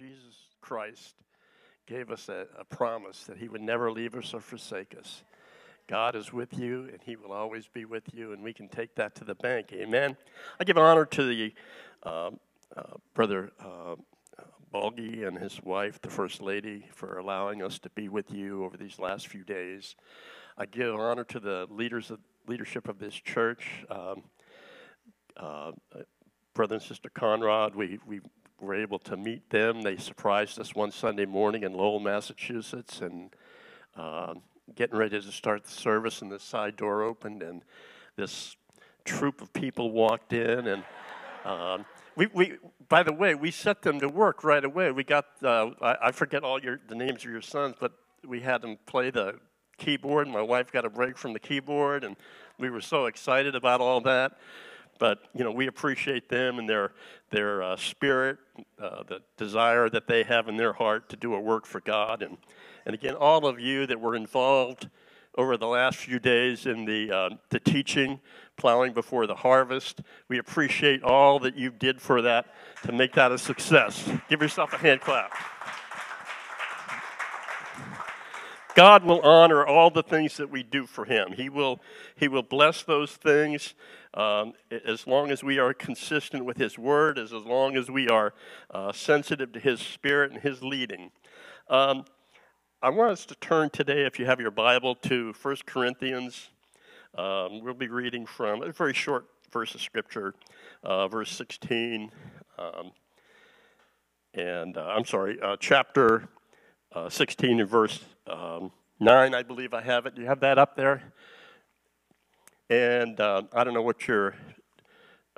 Jesus Christ gave us a, a promise that He would never leave us or forsake us. God is with you, and He will always be with you, and we can take that to the bank. Amen. I give honor to the uh, uh, brother uh, Balgi and his wife, the First Lady, for allowing us to be with you over these last few days. I give honor to the leaders of leadership of this church. Um, uh, brother and sister Conrad, we, we were able to meet them. They surprised us one Sunday morning in Lowell, Massachusetts, and uh, getting ready to start the service, and the side door opened, and this troop of people walked in, and um, we, we, by the way, we set them to work right away. We got, uh, I, I, forget all your, the names of your sons, but we had them play the keyboard. My wife got a break from the keyboard, and we were so excited about all that but you know we appreciate them and their their uh, spirit, uh, the desire that they have in their heart to do a work for God, and and again all of you that were involved over the last few days in the uh, the teaching, plowing before the harvest. We appreciate all that you did for that to make that a success. Give yourself a hand clap. God will honor all the things that we do for Him. He will, he will bless those things um, as long as we are consistent with His Word, as, as long as we are uh, sensitive to His Spirit and His leading. Um, I want us to turn today, if you have your Bible, to 1 Corinthians. Um, we'll be reading from a very short verse of Scripture, uh, verse 16. Um, and uh, I'm sorry, uh, chapter uh, 16 and verse um, 9, I believe I have it. Do you have that up there? And uh, I don't know what your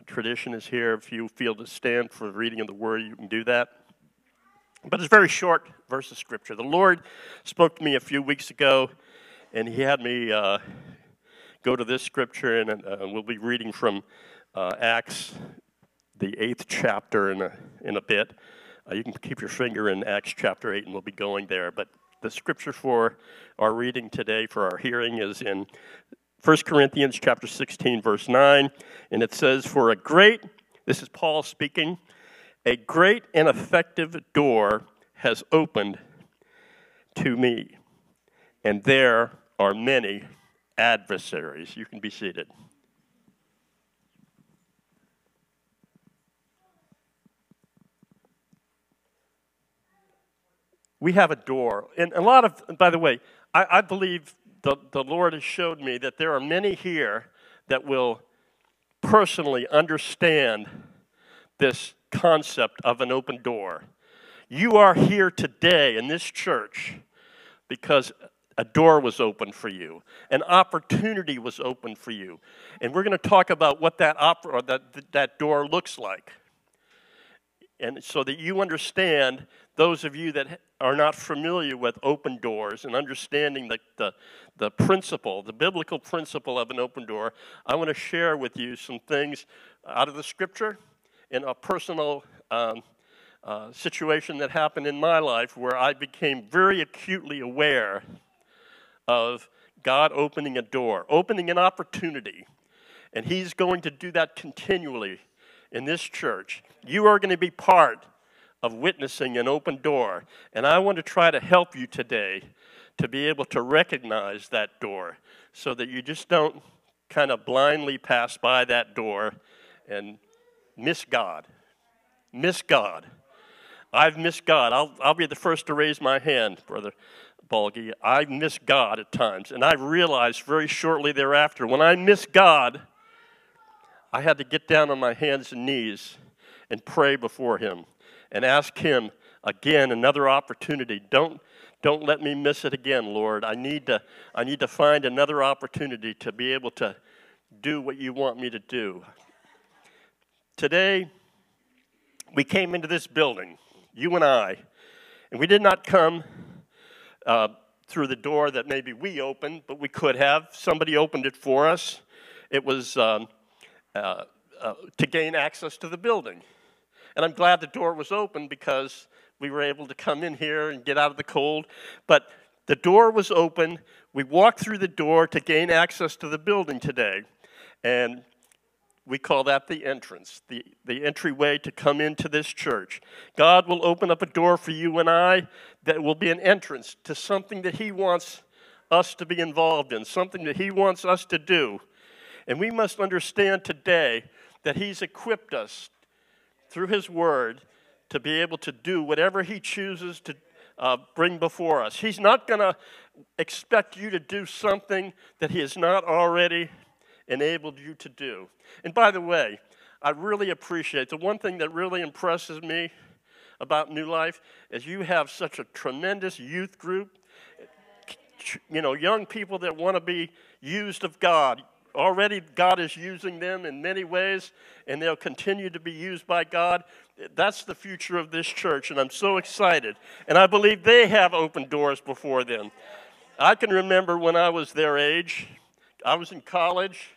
tradition is here. If you feel to stand for reading of the word, you can do that. But it's very short verse of scripture. The Lord spoke to me a few weeks ago, and He had me uh, go to this scripture, and uh, we'll be reading from uh, Acts, the eighth chapter, in a, in a bit. Uh, you can keep your finger in Acts chapter 8, and we'll be going there. But the scripture for our reading today, for our hearing, is in 1 Corinthians chapter 16, verse 9. And it says, For a great, this is Paul speaking, a great and effective door has opened to me, and there are many adversaries. You can be seated. we have a door. And a lot of, by the way, I, I believe the, the Lord has showed me that there are many here that will personally understand this concept of an open door. You are here today in this church because a door was open for you, an opportunity was open for you. And we're going to talk about what that, op- that, that door looks like. And so that you understand, those of you that are not familiar with open doors and understanding the, the, the principle, the biblical principle of an open door, I want to share with you some things out of the scripture in a personal um, uh, situation that happened in my life where I became very acutely aware of God opening a door, opening an opportunity. And He's going to do that continually in this church. You are going to be part of witnessing an open door. And I want to try to help you today to be able to recognize that door so that you just don't kind of blindly pass by that door and miss God. Miss God. I've missed God. I'll, I'll be the first to raise my hand, Brother Balgi. I've missed God at times. And I realized very shortly thereafter when I missed God, I had to get down on my hands and knees and pray before Him and ask Him again another opportunity. Don't, don't let me miss it again, Lord. I need, to, I need to find another opportunity to be able to do what you want me to do. Today, we came into this building, you and I, and we did not come uh, through the door that maybe we opened, but we could have. Somebody opened it for us. It was. Um, uh, uh, to gain access to the building. And I'm glad the door was open because we were able to come in here and get out of the cold. But the door was open. We walked through the door to gain access to the building today. And We call that the entrance, the, the entryway to come into this church. God will open up a door for you and I that will be an entrance to something that He wants us to be involved in, something that He wants us to do. And we must understand today that He's equipped us through His Word to be able to do whatever He chooses to uh, bring before us. He's not going to expect you to do something that He has not already enabled you to do. And by the way, I really appreciate the one thing that really impresses me about New Life is you have such a tremendous youth group. You know, young people that want to be used of God. Already, God is using them in many ways, and they'll continue to be used by God. That's the future of this church, and I'm so excited. And I believe they have open doors before them. I can remember when I was their age, I was in college,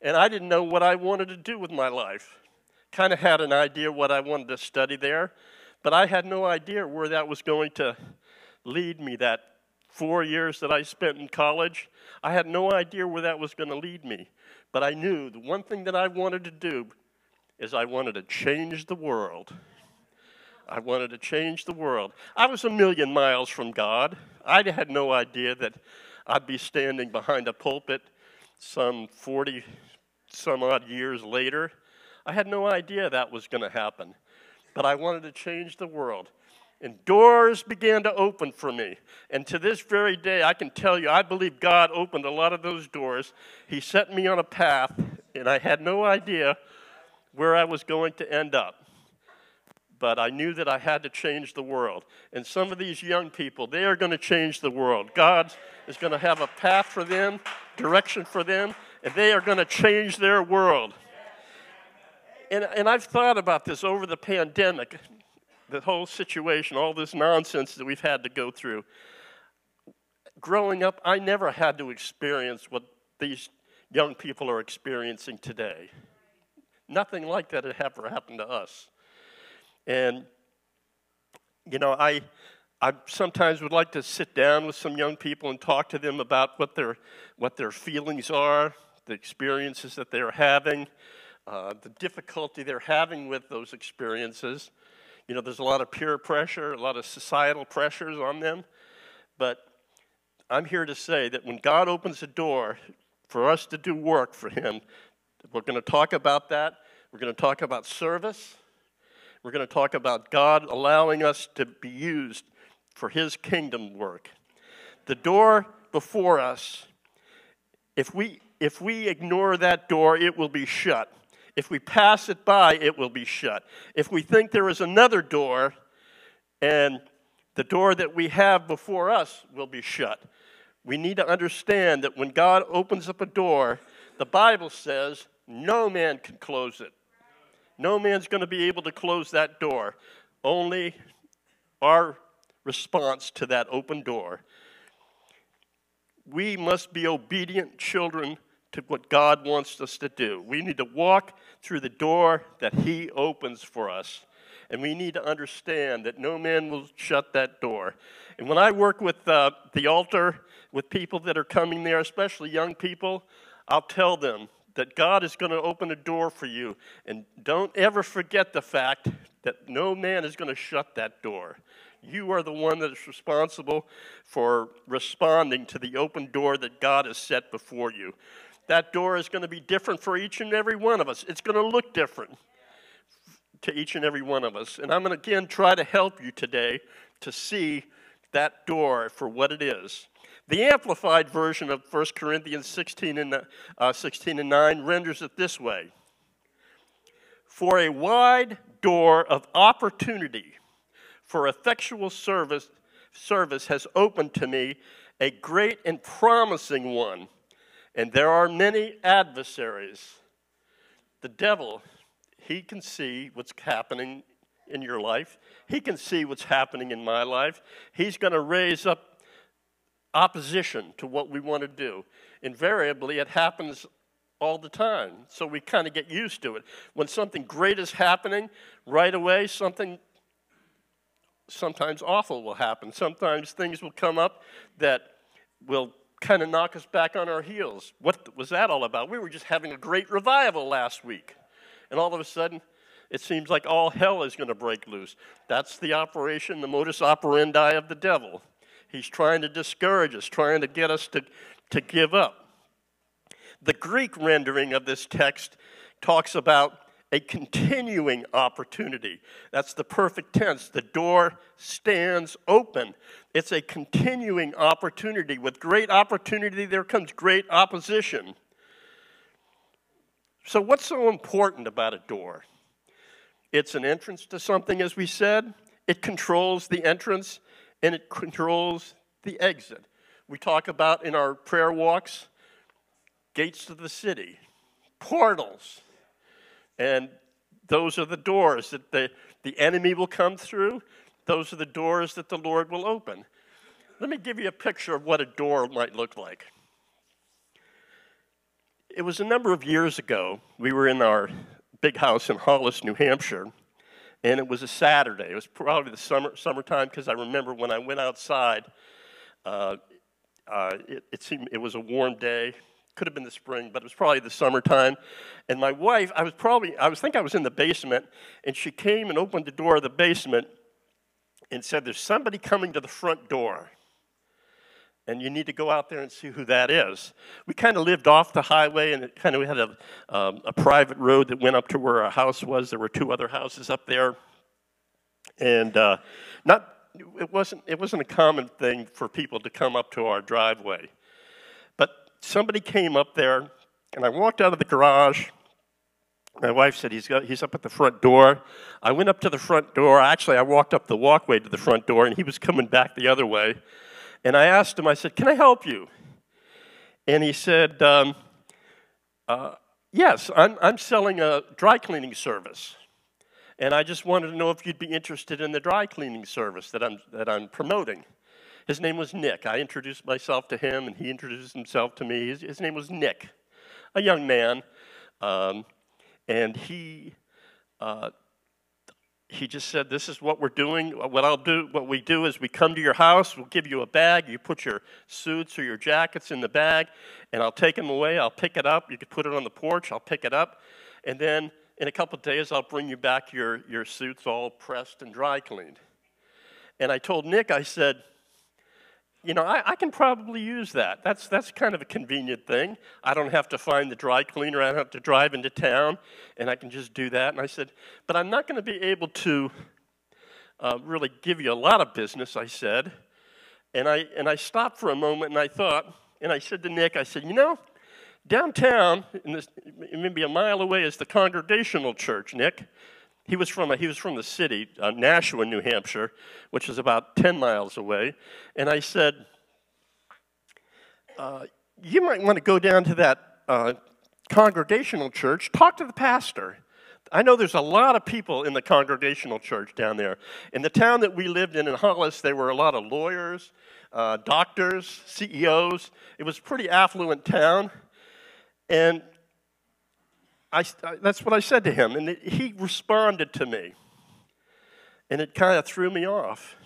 and I didn't know what I wanted to do with my life. Kind of had an idea what I wanted to study there, but I had no idea where that was going to lead me that four years that I spent in college. I had no idea where that was going to lead me. But I knew the one thing that I wanted to do is I wanted to change the world. I wanted to change the world. I was a million miles from God. I had no idea that I'd be standing behind a pulpit some 40 some odd years later. I had no idea that was going to happen, but I wanted to change the world. And doors began to open for me. And to this very day, I can tell you, I believe God opened a lot of those doors. He set me on a path, and I had no idea where I was going to end up but I knew that I had to change the world. And some of these young people, they are going to change the world. God is going to have a path for them, direction for them, and they are going to change their world. And, and I've thought about this over the pandemic, the whole situation, all this nonsense that we've had to go through. Growing up, I never had to experience what these young people are experiencing today. Nothing like that had ever happened to us. And, you know, I, I sometimes would like to sit down with some young people and talk to them about what their, what their feelings are, the experiences that they're having, uh, the difficulty they're having with those experiences. You know, there's a lot of peer pressure, a lot of societal pressures on them. But I'm here to say that when God opens a door for us to do work for Him, we're going to talk about that. We're going to talk about service. We're going to talk about God allowing us to be used for His kingdom work. The door before us, if we, if we ignore that door, it will be shut. If we pass it by, it will be shut. If we think there is another door, and the door that we have before us will be shut. We need to understand that when God opens up a door, the Bible says no man can close it. No man's going to be able to close that door. Only our response to that open door. We must be obedient children to what God wants us to do. We need to walk through the door that He opens for us. And we need to understand that no man will shut that door. And when I work with uh, the altar, with people that are coming there, especially young people, I'll tell them that God is going to open a door for you. And don't ever forget the fact that no man is going to shut that door. You are the one that is responsible for responding to the open door that God has set before you. That door is going to be different for each and every one of us. It's going to look different to each and every one of us. And I'm going to again try to help you today to see that door for what it is. The Amplified version of 1 Corinthians 16 and, uh, 16 and 9 renders it this way For a wide door of opportunity for effectual service, service has opened to me, a great and promising one. And there are many adversaries. The devil, he can see what's happening in your life. He can see what's happening in my life. He's going to raise up opposition to what we want to do. Invariably, it happens all the time, so we kind of get used to it. When something great is happening, right away, something sometimes awful will happen. Sometimes things will come up that will kind of knock us back on our heels. What was that all about? We were just having a great revival last week. And all of a sudden, it seems like all hell is going to break loose. That's the operation, the modus operandi of the devil. He's trying to discourage us, trying to get us to, to give up. The Greek rendering of this text talks about a continuing opportunity. That's the perfect tense. The door stands open. It's a continuing opportunity. With great opportunity, there comes great opposition. So, what's so important about a door? It's an entrance to something, as we said. It controls the entrance and it controls the exit. We talk about in our prayer walks gates to the city, portals, and those are the doors that the, the enemy will come through. Those are the doors that the Lord will open. Let me give you a picture of what a door might look like. It was a number of years ago. We were in our big house in Hollis, New Hampshire, and it was a Saturday. It was probably the summer summertime because I remember when I went outside, uh, uh, it, it, seemed it was a warm day. Could have been the spring, but it was probably the summertime. And my wife, I was probably, I was think I was in the basement, and she came and opened the door of the basement and said, "There's somebody coming to the front door." and you need to go out there and see who that is. We kind of lived off the highway, and it kind of we had a, um, a private road that went up to where our house was. There were two other houses up there, and uh, not it wasn't it wasn't a common thing for people to come up to our driveway, somebody came up there, and I walked out of the garage. My wife said he's got, he's up at the front door. I went up to the front door. Actually, I walked up the walkway to the front door, and he was coming back the other way. And I asked him, I said, Can I help you? And he said, um, uh, Yes, I'm, I'm selling a dry cleaning service. And I just wanted to know if you'd be interested in the dry cleaning service that I'm, that I'm promoting. His name was Nick. I introduced myself to him, and he introduced himself to me. His, his name was Nick, a young man. Um, and he uh, he just said, This is what we're doing. What I'll do, what we do is we come to your house, we'll give you a bag, you put your suits or your jackets in the bag, and I'll take them away, I'll pick it up, you can put it on the porch, I'll pick it up, and then in a couple of days I'll bring you back your, your suits all pressed and dry cleaned. And I told Nick, I said, you know, I, I, can probably use that. That's, that's kind of a convenient thing. I don't have to find the dry cleaner. I don't have to drive into town, and I can just do that. And I said, but I'm not going to be able to uh, really give you a lot of business, I said. And I, and I stopped for a moment and I thought, and I said to Nick, I said, you know, downtown, this, maybe a mile away, is the Congregational Church, Nick. He was from, a, he was from the city, uh, Nashua, New Hampshire, which is about 10 miles away. And I said, uh, You might want to go down to that uh, congregational church, talk to the pastor. I know there's a lot of people in the congregational church down there. In the town that we lived in in Hollis, there were a lot of lawyers, uh, doctors, CEOs. It was a pretty affluent town. And I, that's what I said to him, and it, he responded to me. And it kind of threw me off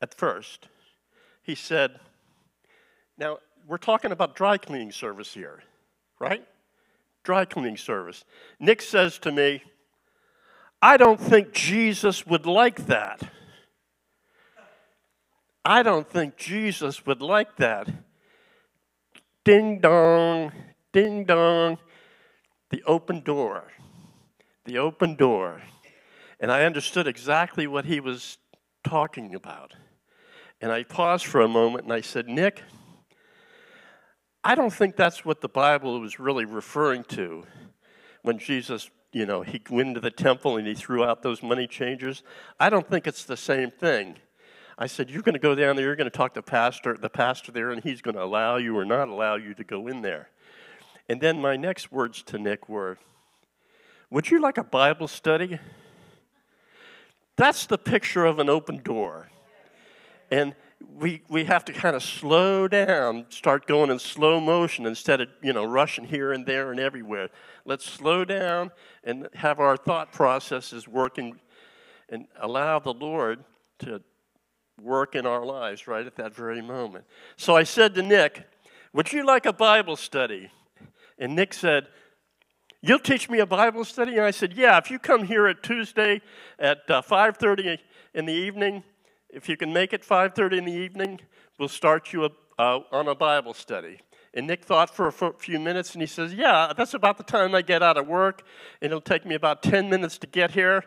at first. He said, Now, we're talking about dry cleaning service here, right? Dry cleaning service. Nick says to me, I don't think Jesus would like that. I don't think Jesus would like that. Ding dong, ding dong, the open door, the open door. And I understood exactly what he was talking about. And I paused for a moment and I said, Nick, I don't think that's what the Bible was really referring to when Jesus, you know, he went into the temple and he threw out those money changers. I don't think it's the same thing. I said, You're going to go down there, you're going to talk to the pastor, the pastor there, and he's going to allow you or not allow you to go in there. And then my next words to Nick were, Would you like a Bible study? That's the picture of an open door. And we, we have to kind of slow down, start going in slow motion instead of, you know, rushing here and there and everywhere. Let's slow down and have our thought processes working and allow the Lord to work in our lives right at that very moment. So I said to Nick, Would you like a Bible study? And Nick said, You'll teach me a Bible study? And I said, Yeah, if you come here at Tuesday at uh, 5.30 in the evening, if you can make it 5.30 in the evening, we'll start you a, uh, on a Bible study. And Nick thought for a few minutes and he says, Yeah, that's about the time I get out of work. And it'll take me about 10 minutes to get here.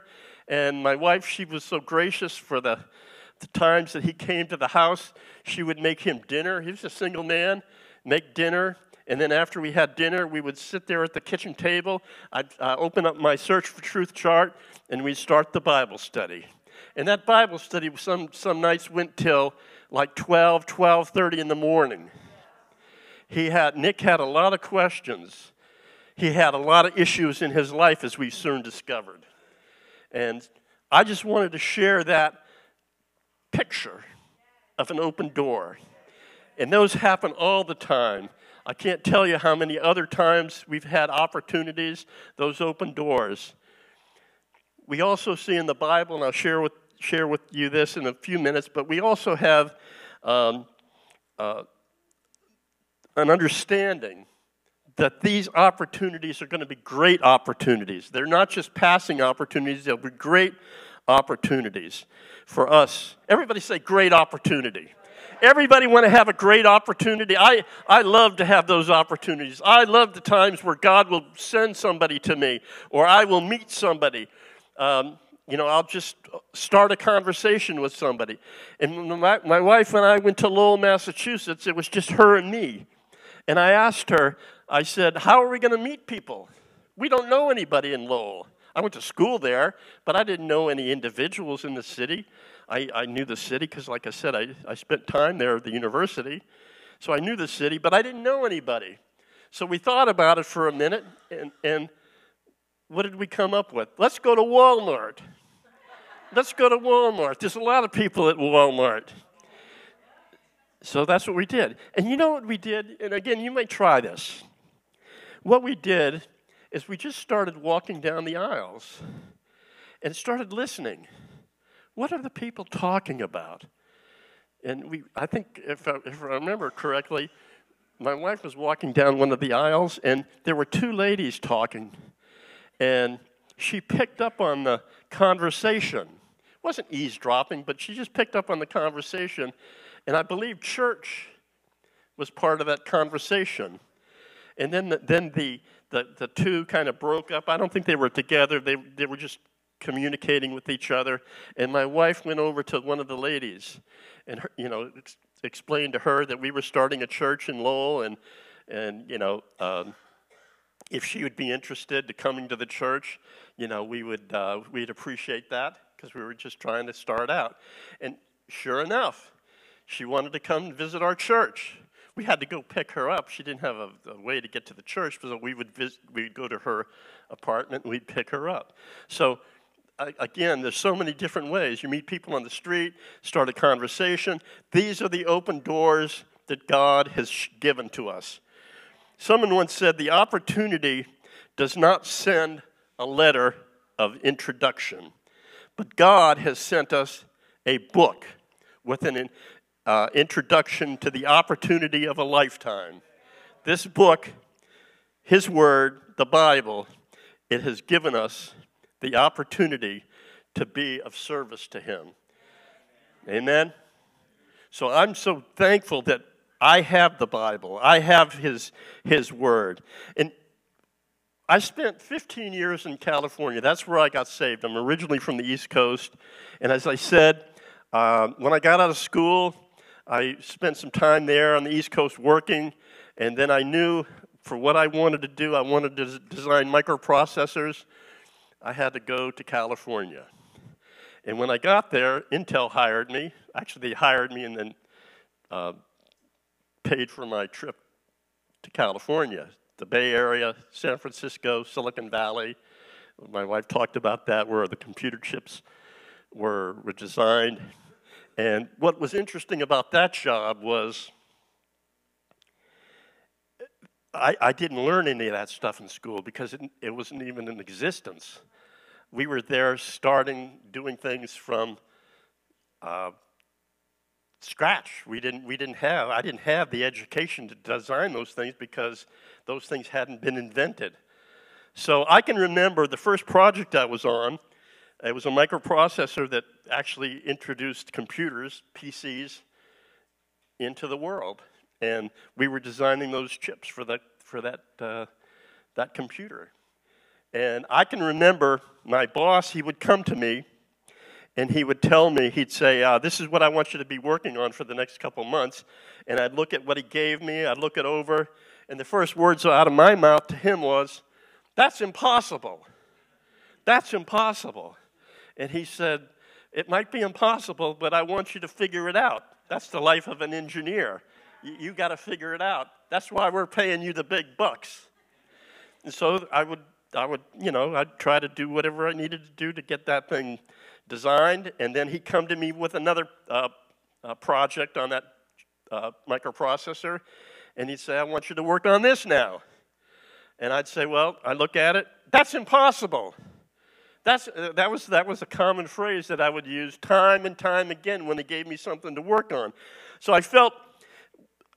And my wife, she was so gracious for the, the times that he came to the house. She would make him dinner. He was a single man, make dinner. And then after we had dinner, we would sit there at the kitchen table. I'd uh, open up my Search for Truth chart, and we'd start the Bible study. And that Bible study some, some nights went till like 12, 12.30 in the morning he had, Nick had a lot of questions. He had a lot of issues in his life, as we soon discovered. And I just wanted to share that picture of an open door. And those happen all the time. I can't tell you how many other times we've had opportunities, those open doors. We also see in the Bible, and I'll share with, share with you this in a few minutes, but we also have um, uh, an understanding that these opportunities are going to be great opportunities. They're not just passing opportunities, they'll be great opportunities for us. Everybody say great opportunity. Everybody want to have a great opportunity. I, I love to have those opportunities. I love the times where God will send somebody to me or I will meet somebody. Um, you know, I'll just start a conversation with somebody. And my, my wife and I went to Lowell, Massachusetts. It was just her and me. And I asked her, I said, How are we going to meet people? We don't know anybody in Lowell. I went to school there, but I didn't know any individuals in the city. I, I knew the city because, like I said, I, I spent time there at the university. So I knew the city, but I didn't know anybody. So we thought about it for a minute, and, and what did we come up with? Let's go to Walmart. Let's go to Walmart. There's a lot of people at Walmart. So that's what we did. And you know what we did? And again, you may try this. What we did is we just started walking down the aisles and started listening. What are the people talking about? And we, I think, if I, if I remember correctly, my wife was walking down one of the aisles, and there were two ladies talking. And she picked up on the conversation. It wasn't eavesdropping, but she just picked up on the conversation. And I believe church was part of that conversation. And then the, then the, the, the two kind of broke up. I don't think they were together, they, they were just communicating with each other. And my wife went over to one of the ladies and, you know, ex- explained to her that we were starting a church in Lowell and, and you know, um, if she would be interested to coming to the church, you know, we would uh, we'd appreciate that because we were just trying to start out. And sure enough, she wanted to come visit our church. We had to go pick her up. She didn't have a, a way to get to the church, so we would visit, we'd go to her apartment and we'd pick her up. So again, there's so many different ways. You meet people on the street, start a conversation. These are the open doors that God has given to us. Someone once said the opportunity does not send a letter of introduction, but God has sent us a book with an uh, introduction to the opportunity of a lifetime. This book, His Word, the Bible, it has given us the opportunity to be of service to Him. Amen? So I'm so thankful that I have the Bible, I have His, His Word. And I spent 15 years in California. That's where I got saved. I'm originally from the East Coast. And as I said, uh, when I got out of school, I spent some time there on the East Coast working, and then I knew for what I wanted to do, I wanted to design microprocessors. I had to go to California. And when I got there, Intel hired me. Actually, they hired me and then uh, paid for my trip to California, the Bay Area, San Francisco, Silicon Valley. My wife talked about that, where the computer chips were, were designed. And what was interesting about that job was I, I didn't learn any of that stuff in school because it, it wasn't even in existence. We were there starting doing things from uh, scratch. We didn't, we didn't have, I didn't have the education to design those things because those things hadn't been invented. So I can remember the first project I was on, it was a microprocessor that actually introduced computers, PCs, into the world. And we were designing those chips for that, for that, uh, that computer. And I can remember my boss, he would come to me and he would tell me, he'd say, uh, This is what I want you to be working on for the next couple months. And I'd look at what he gave me, I'd look it over, and the first words out of my mouth to him was, That's impossible. That's impossible. And he said, It might be impossible, but I want you to figure it out. That's the life of an engineer. You, got to figure it out. That's why we're paying you the big bucks. And so I would, I would, you know, I'd try to do whatever I needed to do to get that thing designed. And then he'd come to me with another uh, uh, project on that uh, microprocessor. And he'd say, I want you to work on this now. And I'd say, Well, I look at it, that's impossible. That's, uh, that, was, that was a common phrase that I would use time and time again when they gave me something to work on. So I felt,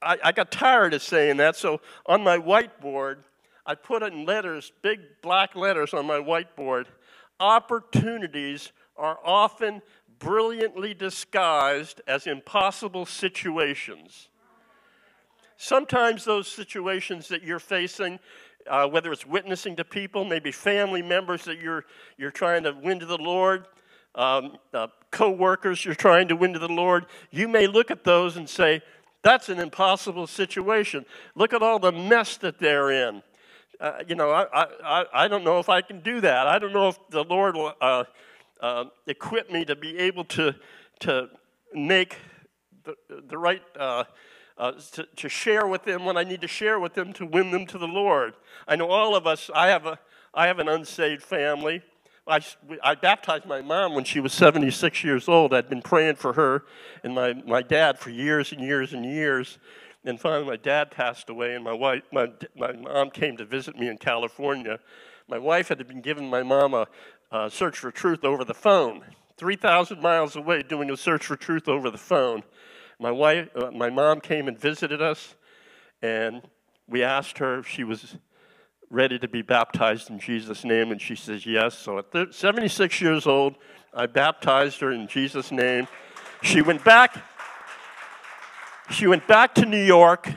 I, I got tired of saying that. So on my whiteboard, I put in letters, big black letters on my whiteboard opportunities are often brilliantly disguised as impossible situations. Sometimes those situations that you're facing uh, whether it's witnessing to people, maybe family members that you're, you're trying to win to the Lord, um, uh, co workers you're trying to win to the Lord, you may look at those and say, that's an impossible situation. Look at all the mess that they're in. Uh, you know, I, I, I don't know if I can do that. I don't know if the Lord will uh, uh, equip me to be able to, to make the, the right uh, uh, to, to share with them what I need to share with them to win them to the Lord. I know all of us, I have, a, I have an unsaved family. I, I baptized my mom when she was 76 years old. I'd been praying for her and my, my dad for years and years and years. And finally, my dad passed away, and my, wife, my, my mom came to visit me in California. My wife had been giving my mom a, a search for truth over the phone, 3,000 miles away, doing a search for truth over the phone my wife, uh, my mom came and visited us, and we asked her if she was ready to be baptized in Jesus' name, and she says yes. So at 76 years old, I baptized her in Jesus' name. She went back. She went back to New York.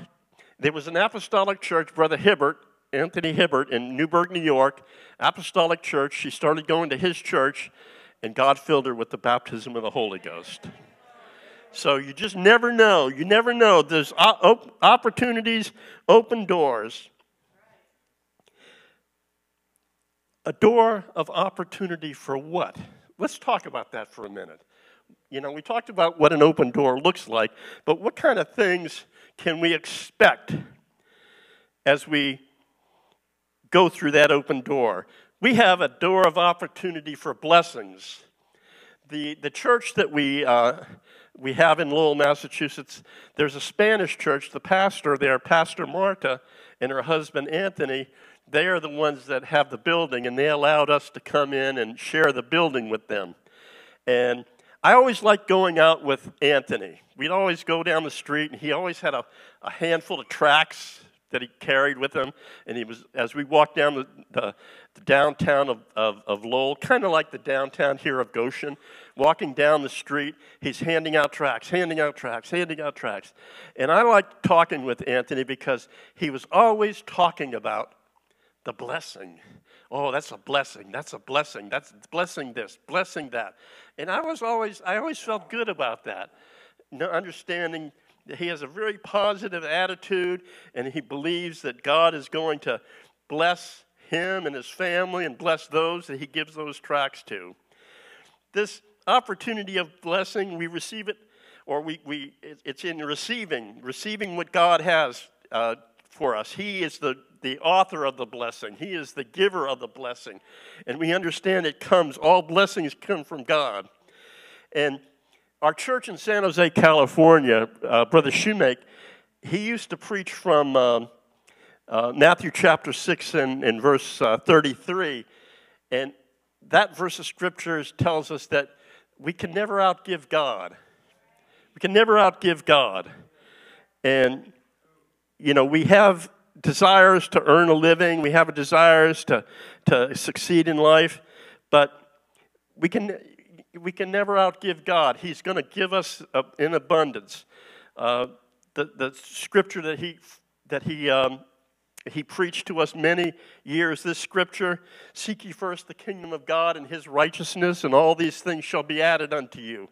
There was an apostolic church, Brother Hibbert, Anthony Hibbert, in Newburgh, New York, apostolic church. She started going to his church, and God filled her with the baptism of the Holy Ghost. So you just never know. You never know. There's opportunities, open doors. A door of opportunity for what? Let's talk about that for a minute. You know, we talked about what an open door looks like, but what kind of things can we expect as we go through that open door? We have a door of opportunity for blessings. The, the church that we uh, we have in Lowell, Massachusetts, there's a Spanish church. The pastor there, Pastor Marta, and her husband Anthony, they are the ones that have the building, and they allowed us to come in and share the building with them. And I always liked going out with Anthony. We'd always go down the street, and he always had a, a handful of tracts that he carried with him. And he was, as we walked down the, the, the downtown of, of, of Lowell, kind of like the downtown here of Goshen, walking down the street, he's handing out tracts, handing out tracts, handing out tracts. And I liked talking with Anthony because he was always talking about the blessing. Oh, that's a blessing. That's a blessing. That's blessing this, blessing that. And I was always, I always felt good about that. understanding that he has a very positive attitude and he believes that God is going to bless him and his family and bless those that he gives those tracts to. This opportunity of blessing, we receive it, or we, we it's in receiving, receiving what God has uh, for us. He is the, the author of the blessing, He is the giver of the blessing. And we understand it comes, all blessings come from God. And our church in San Jose, California, uh, Brother Shoemake, he used to preach from um, uh, Matthew chapter 6 and, and verse uh, 33. And that verse of scriptures tells us that we can never outgive God. We can never outgive God. And, you know, we have desires to earn a living, we have desires to, to succeed in life, but we can, we can never outgive God. He's going to give us in abundance. Uh, the, the scripture that he, that he, um, he preached to us many years, this scripture Seek ye first the kingdom of God and his righteousness, and all these things shall be added unto you.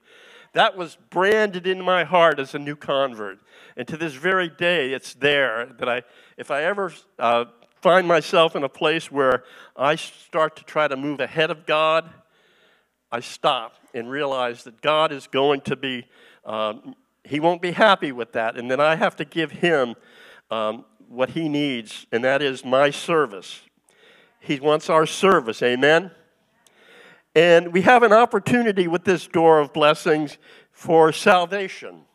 That was branded in my heart as a new convert. And to this very day, it's there that I, if I ever uh, find myself in a place where I start to try to move ahead of God, I stop and realize that God is going to be, um, He won't be happy with that, and then I have to give Him um, what He needs, and that is my service. He wants our service, amen? And we have an opportunity with this door of blessings for salvation.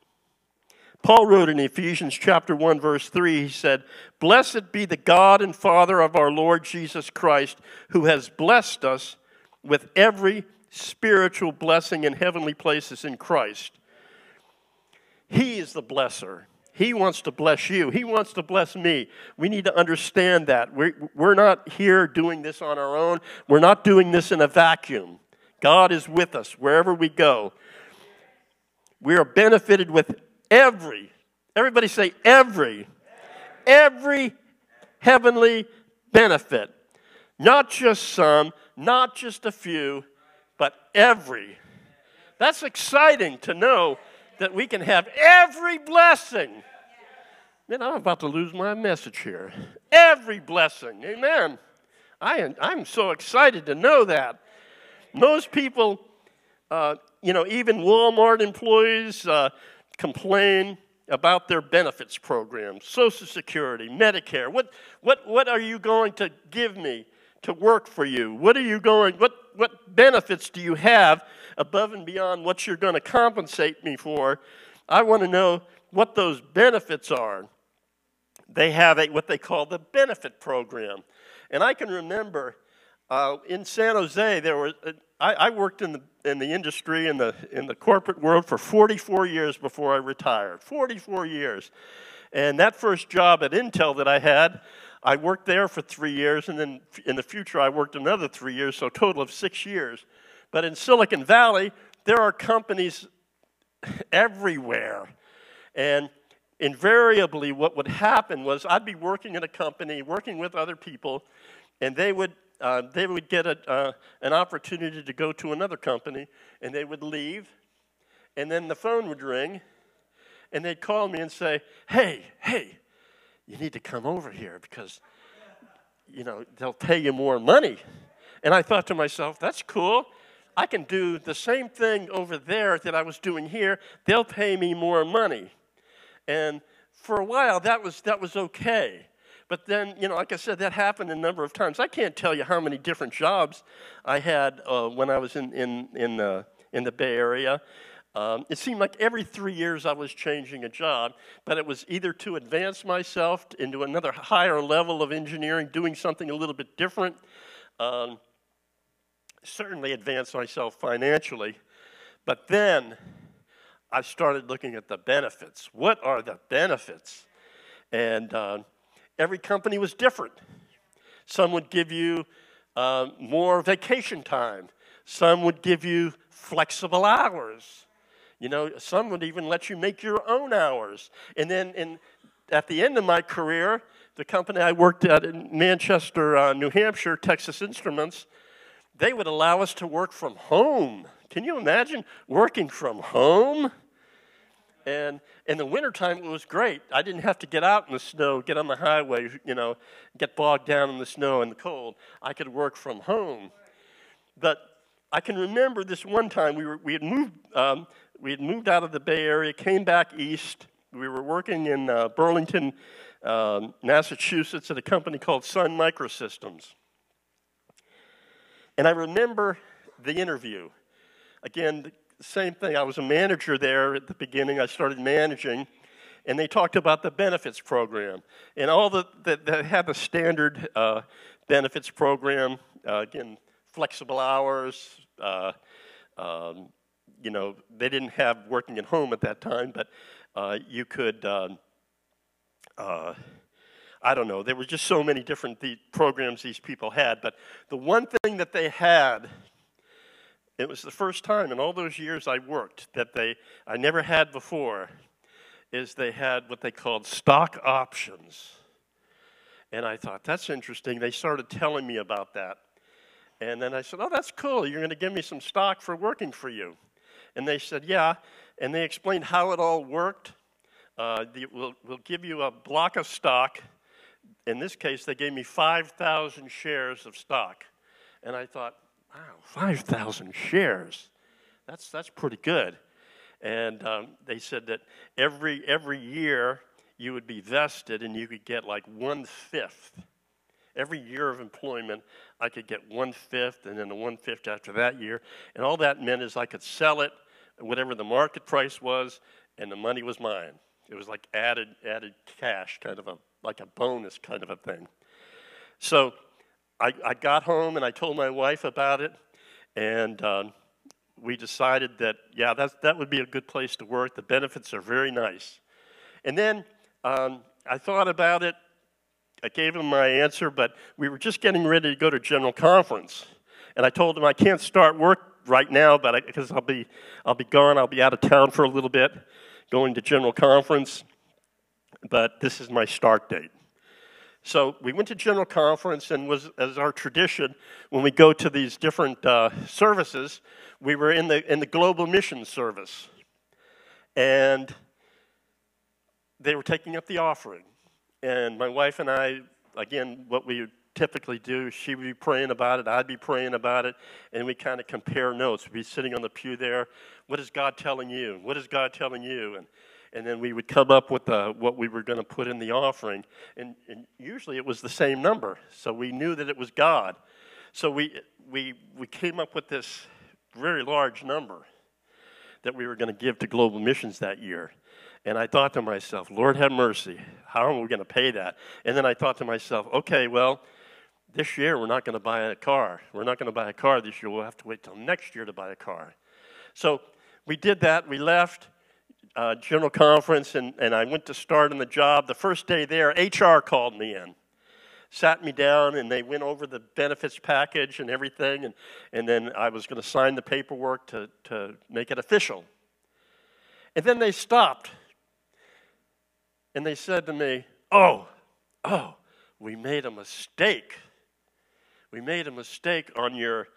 Paul wrote in Ephesians chapter 1 verse 3 he said, "Blessed be the God and Father of our Lord Jesus Christ, who has blessed us with every spiritual blessing in heavenly places in Christ." He is the blesser. He wants to bless you. He wants to bless me. We need to understand that. We're, we're not here doing this on our own. We're not doing this in a vacuum. God is with us wherever we go. We are benefited with every, everybody say every, every heavenly benefit. Not just some, not just a few, but every. That's exciting to know that we can have every blessing Man, I'm about to lose my message here. Every blessing. Amen. I am, I'm so excited to know that. Most people, uh, you know, even Walmart employees uh, complain about their benefits programs, Social Security, Medicare. What, what, what are you going to give me to work for you? What are you going, what, what benefits do you have above and beyond what you're going to compensate me for? I want to know what those benefits are they have a, what they call the benefit program. And I can remember uh, in San Jose, there was, uh, I, I, worked in the, in the industry, in the, in the corporate world for 44 years before I retired. 44 years. And that first job at Intel that I had, I worked there for three years, and then in the future, I worked another three years, so a total of six years. But in Silicon Valley, there are companies everywhere. And invariably what would happen was I'd be working in a company, working with other people, and they would, uh, they would get a, uh, an opportunity to go to another company, and they would leave, and then the phone would ring, and they'd call me and say, hey, hey, you need to come over here because, you know, they'll pay you more money. And I thought to myself, that's cool. I can do the same thing over there that I was doing here. They'll pay me more money. And for a while, that was, that was okay. But then, you know, like I said, that happened a number of times. I can't tell you how many different jobs I had uh, when I was in, in, in, uh, in the Bay Area. Um, it seemed like every three years I was changing a job, but it was either to advance myself into another higher level of engineering, doing something a little bit different, um, certainly advance myself financially. But then I started looking at the benefits. What are the benefits? And uh, every company was different. Some would give you uh, more vacation time. Some would give you flexible hours. You know, some would even let you make your own hours. And then in, at the end of my career, the company I worked at in Manchester, uh, New Hampshire, Texas Instruments, they would allow us to work from home. Can you imagine working from home? And in the wintertime, it was great. I didn't have to get out in the snow, get on the highway, you know, get bogged down in the snow and the cold. I could work from home. But I can remember this one time we, were, we, had, moved, um, we had moved out of the Bay Area, came back east. We were working in uh, Burlington, um, Massachusetts at a company called Sun Microsystems. And I remember the interview. Again, same thing. I was a manager there at the beginning. I started managing, and they talked about the benefits program. And all the, the they have a standard uh, benefits program, uh, again, flexible hours, uh, um, you know, they didn't have working at home at that time, but uh, you could, uh, uh, I don't know, there were just so many different the programs these people had. But the one thing that they had, it was the first time in all those years I worked that they, I never had before, is they had what they called stock options. And I thought, that's interesting. They started telling me about that. And then I said, Oh, that's cool. You're going to give me some stock for working for you. And they said, Yeah. And they explained how it all worked. Uh, the, we'll, we'll give you a block of stock. In this case, they gave me 5,000 shares of stock. And I thought, wow, 5,000 shares. That's, that's pretty good. And um, they said that every, every year you would be vested and you could get like one fifth. Every year of employment, I could get one fifth and then the one fifth after that year. And all that meant is I could sell it whatever the market price was, and the money was mine. It was like added added cash, kind of a like a bonus kind of a thing. So I, I got home and I told my wife about it, and um, we decided that yeah, that's, that would be a good place to work. The benefits are very nice. And then um, I thought about it. I gave him my answer, but we were just getting ready to go to general conference, and I told him I can't start work right now, but because I'll be I'll be gone, I'll be out of town for a little bit, going to general conference. But this is my start date. So we went to general conference, and was as our tradition when we go to these different uh, services, we were in the in the global mission service, and they were taking up the offering, and my wife and I, again, what we typically do. She would be praying about it, I'd be praying about it, and we kind of compare notes. We'd be sitting on the pew there. What is God telling you? What is God telling you? And and then we would come up with the, what we were going to put in the offering. And, and usually it was the same number, so we knew that it was God. So we, we, we came up with this very large number that we were going to give to global missions that year. And I thought to myself, Lord have mercy, how are we going to pay that? And then I thought to myself, okay, well, this year we're not going to buy a car. We're not going to buy a car this year. We'll have to wait till next year to buy a car. So we did that. We left uh, general conference, and, and I went to start on the job. The first day there, HR called me in, sat me down, and they went over the benefits package and everything. And, and then I was going to sign the paperwork to, to make it official. And then they stopped, and they said to me, Oh, oh, we made a mistake we made a mistake on your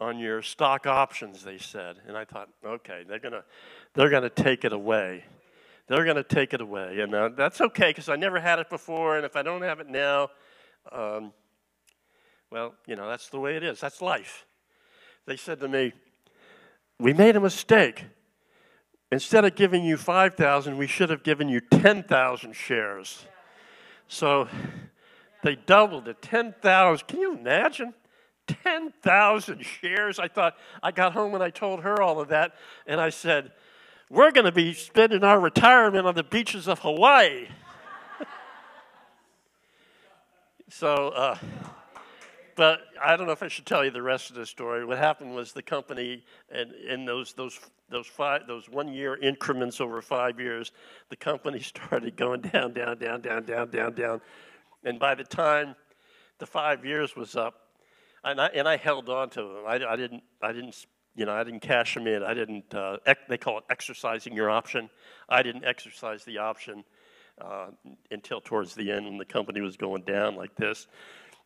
on your stock options they said. And i thought okay they're going to they're to take it away. They're going to take it away. And uh, that's okay because i never had it before and if i don't have it now um, well you know that's the way it is. That's life. They said to me we made a mistake. Instead of giving you 5000 we should have given you 10000 shares. So they doubled it, 10,000. Can you imagine? 10,000 shares. I thought, I got home and I told her all of that, and I said, We're going to be spending our retirement on the beaches of Hawaii. so, uh, but I don't know if I should tell you the rest of the story. What happened was the company, and in those those those five those one year increments over five years, the company started going down, down, down, down, down, down, down. And by the time the five years was up, and I, and I held on to them. I, I didn't, I didn't, you know, I didn't cash them in. I didn't. Uh, ec- they call it exercising your option. I didn't exercise the option uh, until towards the end when the company was going down like this.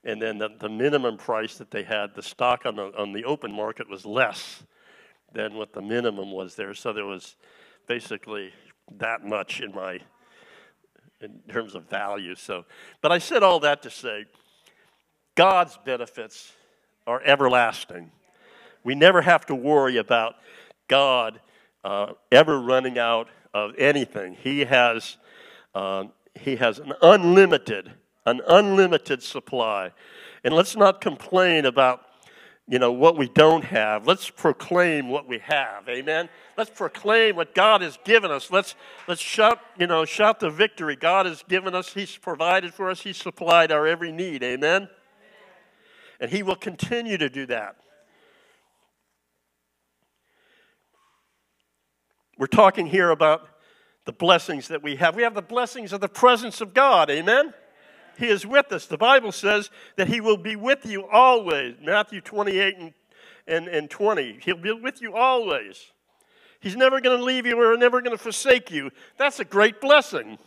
And then the, the minimum price that they had, the stock on the on the open market was less than what the minimum was there. So there was basically that much in my in terms of value. So, but I said all that to say God's benefits are everlasting. We never have to worry about God uh, ever running out of anything. He has, uh, he has an unlimited, an unlimited supply. And let's not complain about you know, what we don't have. Let's proclaim what we have. Amen. Let's proclaim what God has given us. Let's let's shout, you know, shout the victory God has given us. He's provided for us. He's supplied our every need. Amen. And he will continue to do that. We're talking here about the blessings that we have. We have the blessings of the presence of God. Amen? He is with us. The Bible says that He will be with you always. Matthew 28 and, and, and 20. He'll be with you always. He's never going to leave you or never going to forsake you. That's a great blessing.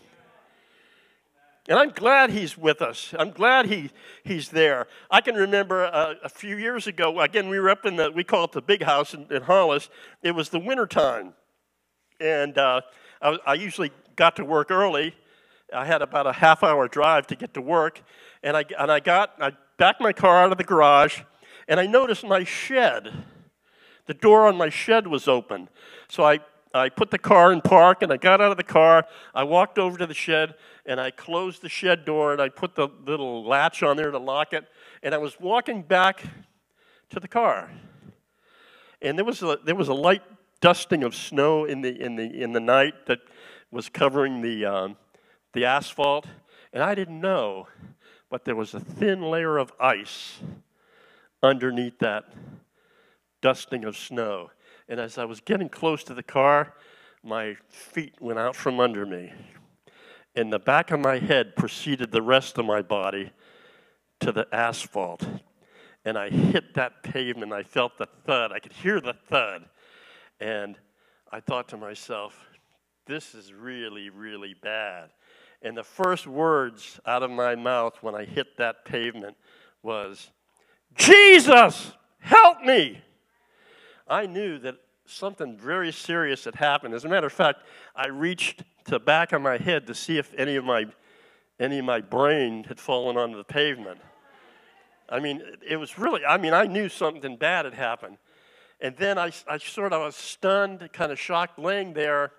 And I'm glad he's with us. I'm glad he, he's there. I can remember uh, a few years ago, again, we were up in the, we call it the big house in, in Hollis. It was the wintertime. And uh, I, I usually got to work early. I had about a half hour drive to get to work. And I, and I got, I backed my car out of the garage, and I noticed my shed. The door on my shed was open. So I I put the car in park and I got out of the car. I walked over to the shed and I closed the shed door and I put the little latch on there to lock it. And I was walking back to the car. And there was a, there was a light dusting of snow in the, in the, in the night that was covering the, um, the asphalt. And I didn't know, but there was a thin layer of ice underneath that dusting of snow. And as I was getting close to the car, my feet went out from under me. And the back of my head preceded the rest of my body to the asphalt. And I hit that pavement. I felt the thud. I could hear the thud. And I thought to myself, this is really, really bad. And the first words out of my mouth when I hit that pavement was, Jesus, help me. I knew that something very serious had happened. As a matter of fact, I reached to the back of my head to see if any of my, any of my brain had fallen onto the pavement. I mean, it was really, I mean, I knew something bad had happened. And then I, I sort of was stunned, kind of shocked, laying there,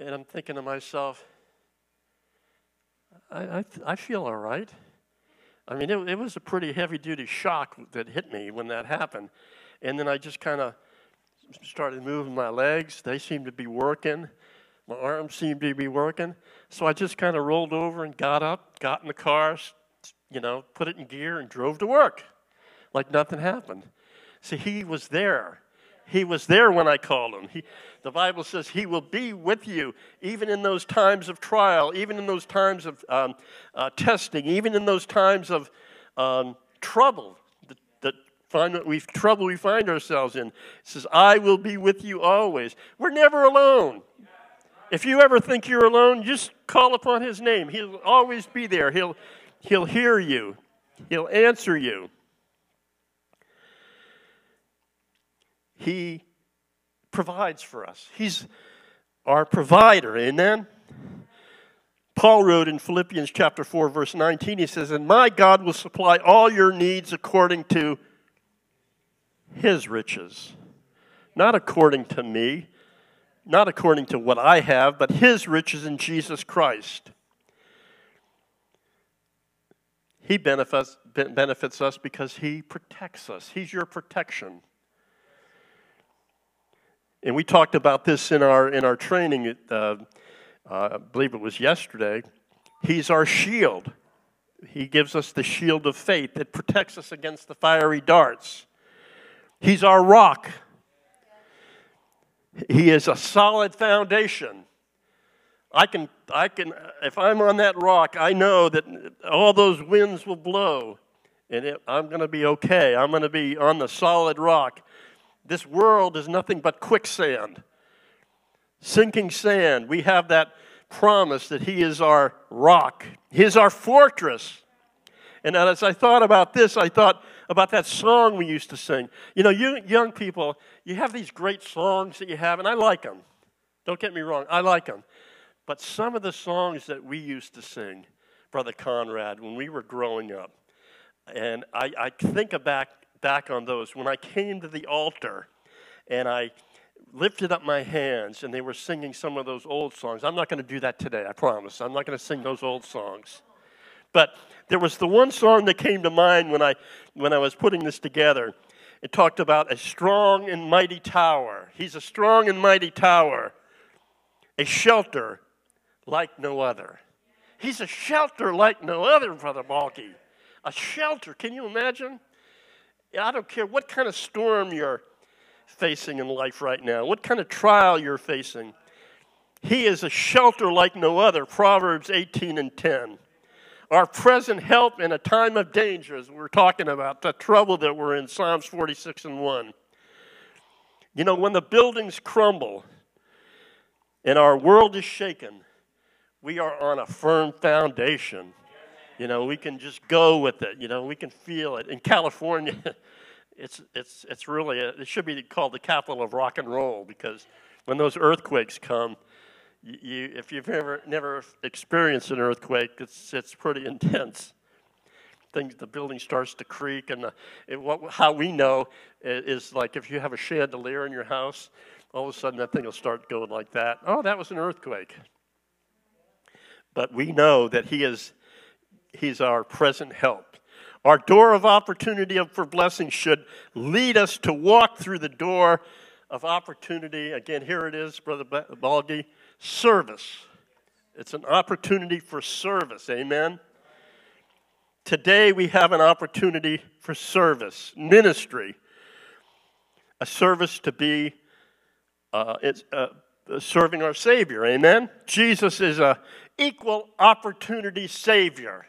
and I'm thinking to myself, I, I, I feel all right. I mean, it, it was a pretty heavy duty shock that hit me when that happened. And then I just kind of started moving my legs. They seemed to be working. My arms seemed to be working. So I just kind of rolled over and got up, got in the car, you know, put it in gear, and drove to work like nothing happened. See, he was there. He was there when I called him. He, the Bible says he will be with you even in those times of trial, even in those times of um, uh, testing, even in those times of um, trouble find what we trouble we find ourselves in. It says, I will be with you always. We're never alone. If you ever think you're alone, just call upon his name. He'll always be there. He'll, he'll hear you. He'll answer you. He provides for us. He's our provider. Amen. Paul wrote in Philippians chapter 4 verse 19 he says, "And my God will supply all your needs according to his riches. Not according to me, not according to what I have, but his riches in Jesus Christ. He benefits, benefits us because he protects us. He's your protection. And we talked about this in our, in our training, uh, uh, I believe it was yesterday. He's our shield. He gives us the shield of faith that protects us against the fiery darts. He's our rock. He is a solid foundation. I can, I can, if I'm on that rock, I know that all those winds will blow and it, I'm going to be okay. I'm going to be on the solid rock. This world is nothing but quicksand, sinking sand. We have that promise that He is our rock, He is our fortress. And as I thought about this, I thought, about that song we used to sing. You know, you young people, you have these great songs that you have, and I like them. Don't get me wrong, I like them. But some of the songs that we used to sing, Brother Conrad, when we were growing up, and I, I think back, back on those, when I came to the altar and I lifted up my hands and they were singing some of those old songs. I'm not going to do that today, I promise. I'm not going to sing those old songs. But there was the one song that came to mind when I, when I was putting this together. It talked about a strong and mighty tower. He's a strong and mighty tower, a shelter like no other. He's a shelter like no other, Brother Balgi. A shelter. Can you imagine? I don't care what kind of storm you're, facing in life right now, what kind of trial you're facing. He is a shelter like no other, Proverbs 18 and 10. Our present help in a time of danger, as we're talking about, the trouble that we're in, Psalms 46 and 1. You know, when the buildings crumble and our world is shaken, we are on a firm foundation. You know, we can just go with it. You know, we can feel it. In California, it's, it's, it's really, a, it should be called the capital of rock and roll because when those earthquakes come, you, if you've ever never experienced an earthquake, it's, it's pretty intense. Things, the building starts to creak, and the, it, what, how we know is like if you have a chandelier in your house, all of a sudden that thing will start going like that. Oh, that was an earthquake. But we know that He is He's our present help. Our door of opportunity for blessing should lead us to walk through the door of opportunity. Again, here it is, Brother Balgi service. It's an opportunity for service. Amen. Today we have an opportunity for service, ministry, a service to be uh, it's, uh, serving our Savior. Amen. Jesus is a equal opportunity Savior.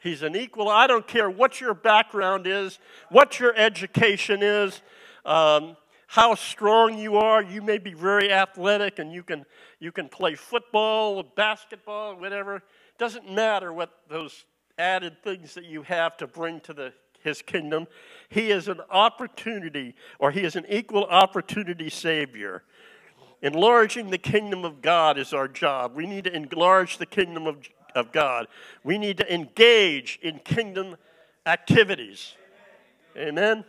He's an equal. I don't care what your background is, what your education is. Um, how strong you are. You may be very athletic and you can, you can play football, basketball, whatever. It Doesn't matter what those added things that you have to bring to the, his kingdom. He is an opportunity, or he is an equal opportunity Savior. Enlarging the kingdom of God is our job. We need to enlarge the kingdom of, of God. We need to engage in kingdom activities. Amen.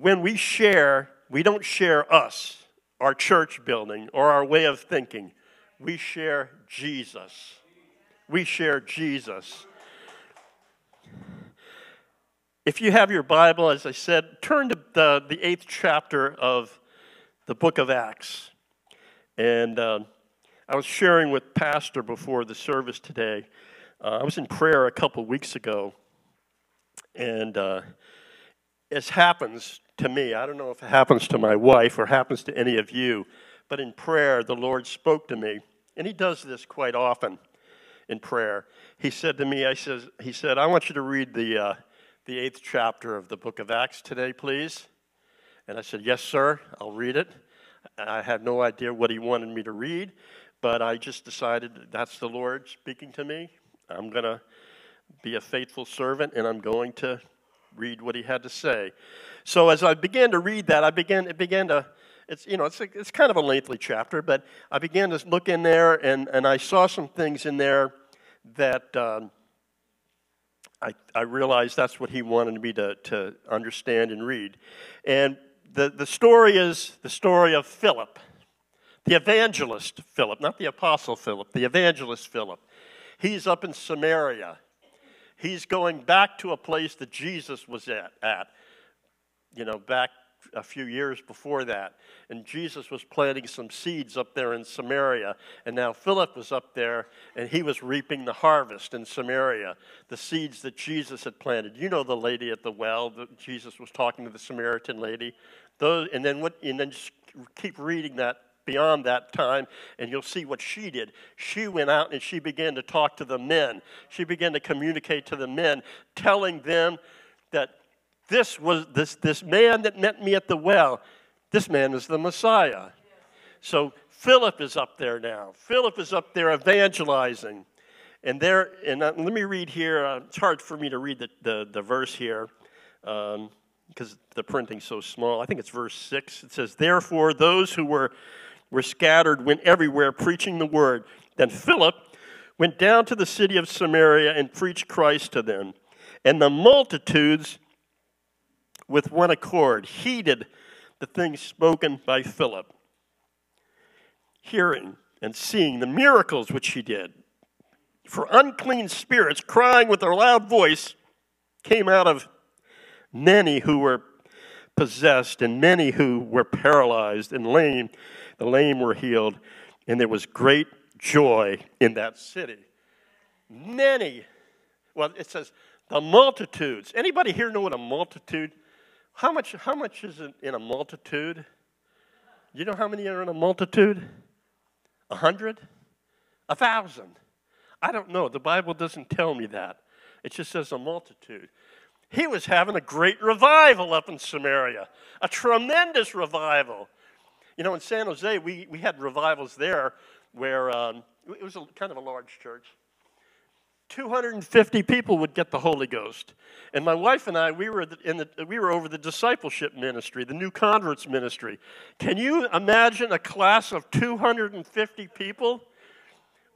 When we share, we don't share us, our church building, or our way of thinking. We share Jesus. We share Jesus. If you have your Bible, as I said, turn to the, the eighth chapter of the book of Acts. And uh, I was sharing with Pastor before the service today. Uh, I was in prayer a couple weeks ago, and uh, as happens to me, I don't know if it happens to my wife or happens to any of you, but in prayer, the Lord spoke to me, and He does this quite often in prayer. He said to me, I says, He said, I want you to read the, uh, the eighth chapter of the book of Acts today, please. And I said, Yes, sir, I'll read it. I had no idea what He wanted me to read, but I just decided that's the Lord speaking to me. I'm going to be a faithful servant, and I'm going to read what he had to say. So as I began to read that, I began it began to it's you know it's it's kind of a lengthy chapter, but I began to look in there and and I saw some things in there that. Um, I, I realized that's what he wanted me to, to understand and read. And the, the story is the story of Philip, the evangelist Philip, not the apostle Philip, the evangelist Philip. He's up in Samaria He's going back to a place that Jesus was at, at you know, back a few years before that. And Jesus was planting some seeds up there in Samaria. And now Philip was up there and he was reaping the harvest in Samaria, the seeds that Jesus had planted. You know the lady at the well that Jesus was talking to the Samaritan lady. Those, and then what and then just keep reading that beyond that time, and you'll see what she did. She went out and she began to talk to the men. She began to communicate to the men, telling them that this was this, this man that met me at the well, this man is the Messiah. So Philip is up there now. Philip is up there evangelizing. And there, and uh, let me read here. Uh, it's hard for me to read the, the, the verse here. Um, because the printing's so small. I think it's verse 6. It says, Therefore, those who were were scattered, went everywhere preaching the word. Then Philip went down to the city of Samaria and preached Christ to them. And the multitudes, with one accord, heeded the things spoken by Philip, hearing and seeing the miracles which he did. For unclean spirits, crying with a loud voice, came out of many who were possessed, and many who were paralyzed and lame the lame were healed, and there was great joy in that city. Many, well, it says The multitudes. Anybody here know what a multitude? How much, how much is in, in a multitude? You know how many are in a multitude? A hundred? A thousand? I don't know. The Bible doesn't tell me that. It just says a multitude. He was having a great revival up in Samaria, a tremendous revival. You know, in San Jose, we, we had revivals there where um, it was a, kind of a large church. 250 people would get the Holy Ghost. And my wife and I, we were, in the, we were over the discipleship ministry, the new converts ministry. Can you imagine a class of 250 people?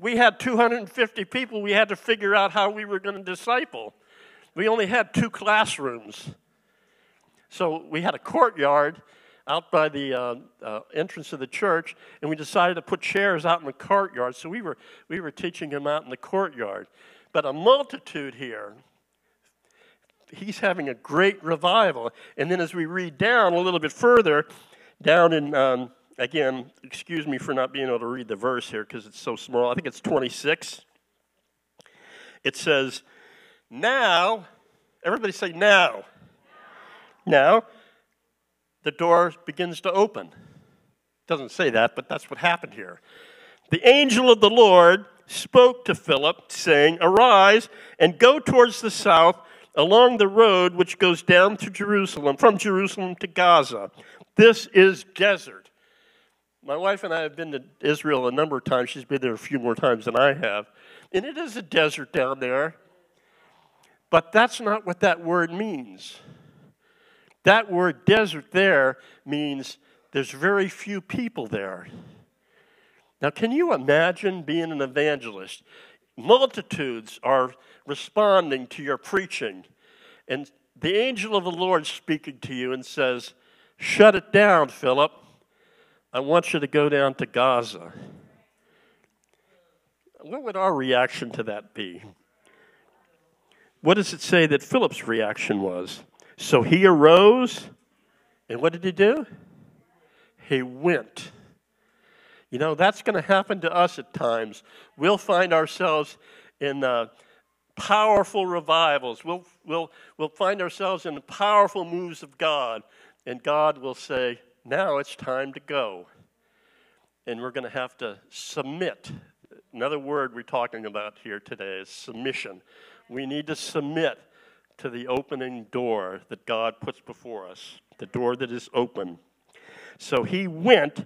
We had 250 people. We had to figure out how we were going to disciple. We only had two classrooms. So we had a courtyard out by the uh, uh, entrance of the church, and we decided to put chairs out in the courtyard. So we were, we were teaching him out in the courtyard. But a multitude here, he's having a great revival. And then as we read down a little bit further, down in, um, again, excuse me for not being able to read the verse here because it's so small. I think it's 26. It says, Now, everybody say now. Now, the door begins to open. Doesn't say that, but that's what happened here. The angel of the Lord spoke to Philip, saying, Arise and go towards the south along the road which goes down to Jerusalem, from Jerusalem to Gaza. This is desert. My wife and I have been to Israel a number of times. She's been there a few more times than I have. And it is a desert down there. But that's not what that word means. That word desert there means there's very few people there. Now, can you imagine being an evangelist? Multitudes are responding to your preaching, and the angel of the Lord speaking to you and says, Shut it down, Philip. I want you to go down to Gaza. What would our reaction to that be? What does it say that Philip's reaction was? So he arose, and what did he do? He went. You know, that's going to happen to us at times. We'll find ourselves in uh, powerful revivals. We'll, we'll, we'll find ourselves in powerful moves of God, and God will say, Now it's time to go. And we're going to have to submit. Another word we're talking about here today is submission. We need to submit to the opening door that God puts before us, the door that is open. So he went,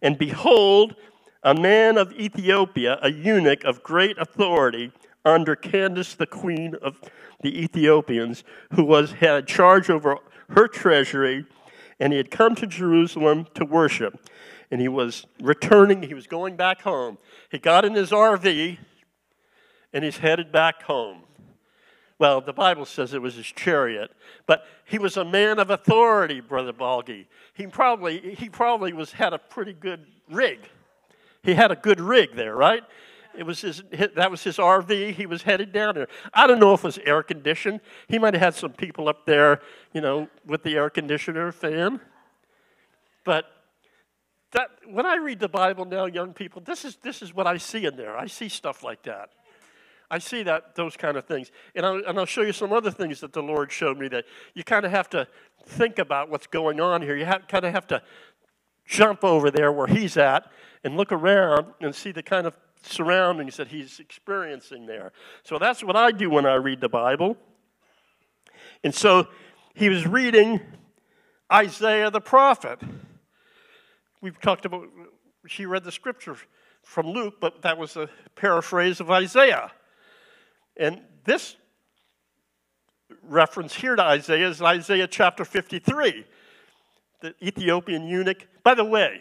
and behold, a man of Ethiopia, a eunuch of great authority under Candace, the queen of the Ethiopians, who was, had charge over her treasury, and he had come to Jerusalem to worship. And he was returning, he was going back home. He got in his RV, and he's headed back home. Well, the Bible says it was his chariot, but he was a man of authority, Brother Balgi. He probably, he probably was, had a pretty good rig. He had a good rig there, right? It was his, that was his RV. He was headed down there. I don't know if it was air conditioned. He might have had some people up there, you know, with the air conditioner fan. But that, when I read the Bible now, young people, this is, this is what I see in there. I see stuff like that. I see that those kind of things. And I'll, and I'll show you some other things that the Lord showed me that you kind of have to think about what's going on here. You kind of have to jump over there where he's at and look around and see the kind of surroundings that he's experiencing there. So that's what I do when I read the Bible. And so he was reading Isaiah the prophet. We've talked about, she read the scripture from Luke, but that was a paraphrase of Isaiah. And this reference here to Isaiah is Isaiah chapter 53, the Ethiopian eunuch. By the way,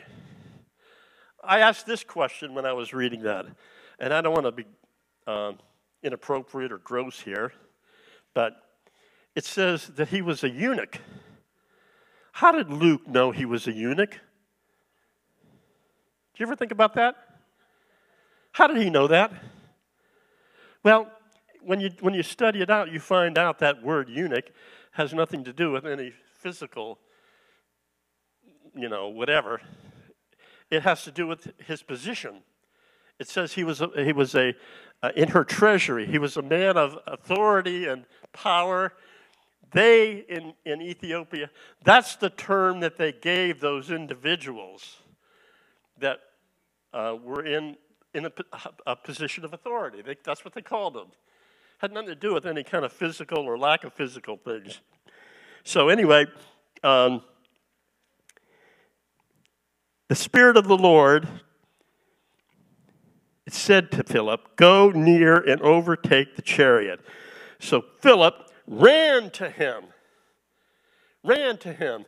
I asked this question when I was reading that, and I don't want to be um, inappropriate or gross here, but it says that he was a eunuch. How did Luke know he was a eunuch? Do you ever think about that? How did he know that? Well, when you, when you study it out, you find out that word eunuch has nothing to do with any physical, you know, whatever. It has to do with his position It says he was a, he was a uh, in her treasury. He was a man of authority and power. They in, in Ethiopia, that's the term that they gave those individuals that uh, were in, in a, a position of authority. They, that's what they called them. Had nothing to do with any kind of physical or lack of physical things. So, anyway, um, the Spirit of the Lord said to Philip, Go near and overtake the chariot. So Philip ran to him. Ran to him.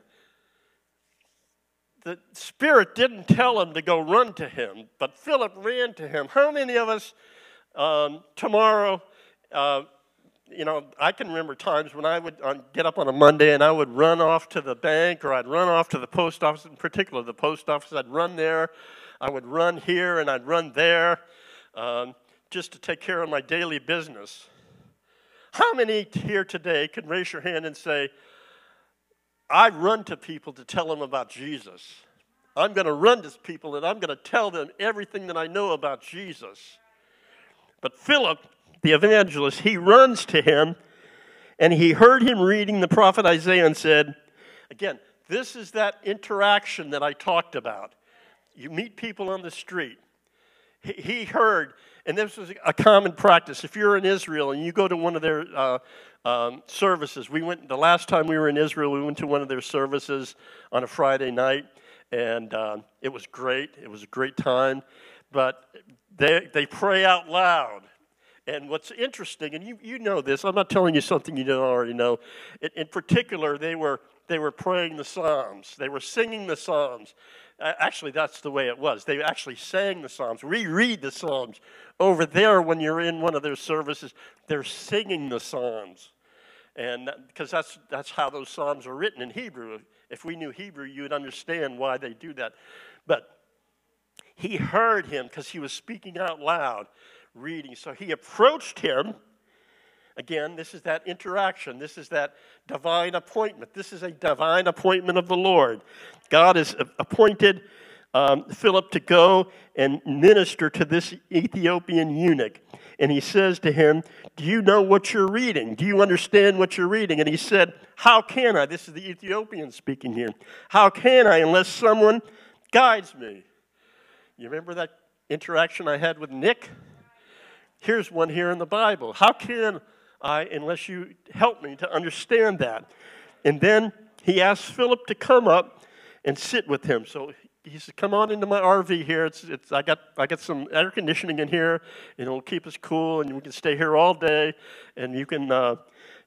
The Spirit didn't tell him to go run to him, but Philip ran to him. How many of us um, tomorrow, uh, you know, I can remember times when I would uh, get up on a Monday and I would run off to the bank or I'd run off to the post office, in particular the post office. I'd run there I would run here and I'd run there um, just to take care of my daily business. How many here today can raise your hand and say, I run to people to tell them about Jesus? I'm going to run to people and I'm going to tell them everything that I know about Jesus. But Philip, the evangelist, he runs to him and he heard him reading the prophet Isaiah and said, Again, this is that interaction that I talked about. You meet people on the street. He heard, and this was a common practice. If you're in Israel and you go to one of their uh, um, services, we went the last time we were in Israel. We went to one of their services on a Friday night, and uh, it was great. It was a great time, but they they pray out loud. And what's interesting, and you, you know this, I'm not telling you something you don't already know. In, in particular, they were they were praying the Psalms. They were singing the Psalms. Actually, that's the way it was. They actually sang the Psalms. Reread the Psalms. Over there, when you're in one of their services, they're singing the Psalms. And because that's, that's how those Psalms are written in Hebrew. If we knew Hebrew, you would understand why they do that. But he heard him because he was speaking out loud, reading. So he approached him Again, this is that interaction. This is that divine appointment. This is a divine appointment of the Lord. God has appointed um, Philip to go and minister to this Ethiopian eunuch. And he says to him, Do you know what you're reading? Do you understand what you're reading? And he said, How can I? This is the Ethiopian speaking here. How can I unless someone guides me? You remember that interaction I had with Nick? Here's one here in the Bible. How can I unless you help me to understand that. And then he asked Philip to come up and sit with him. So he said, "Come on into my RV here. It's, it's, I got, I got some air conditioning in here, and it'll keep us cool, and we can stay here all day, and you can, uh,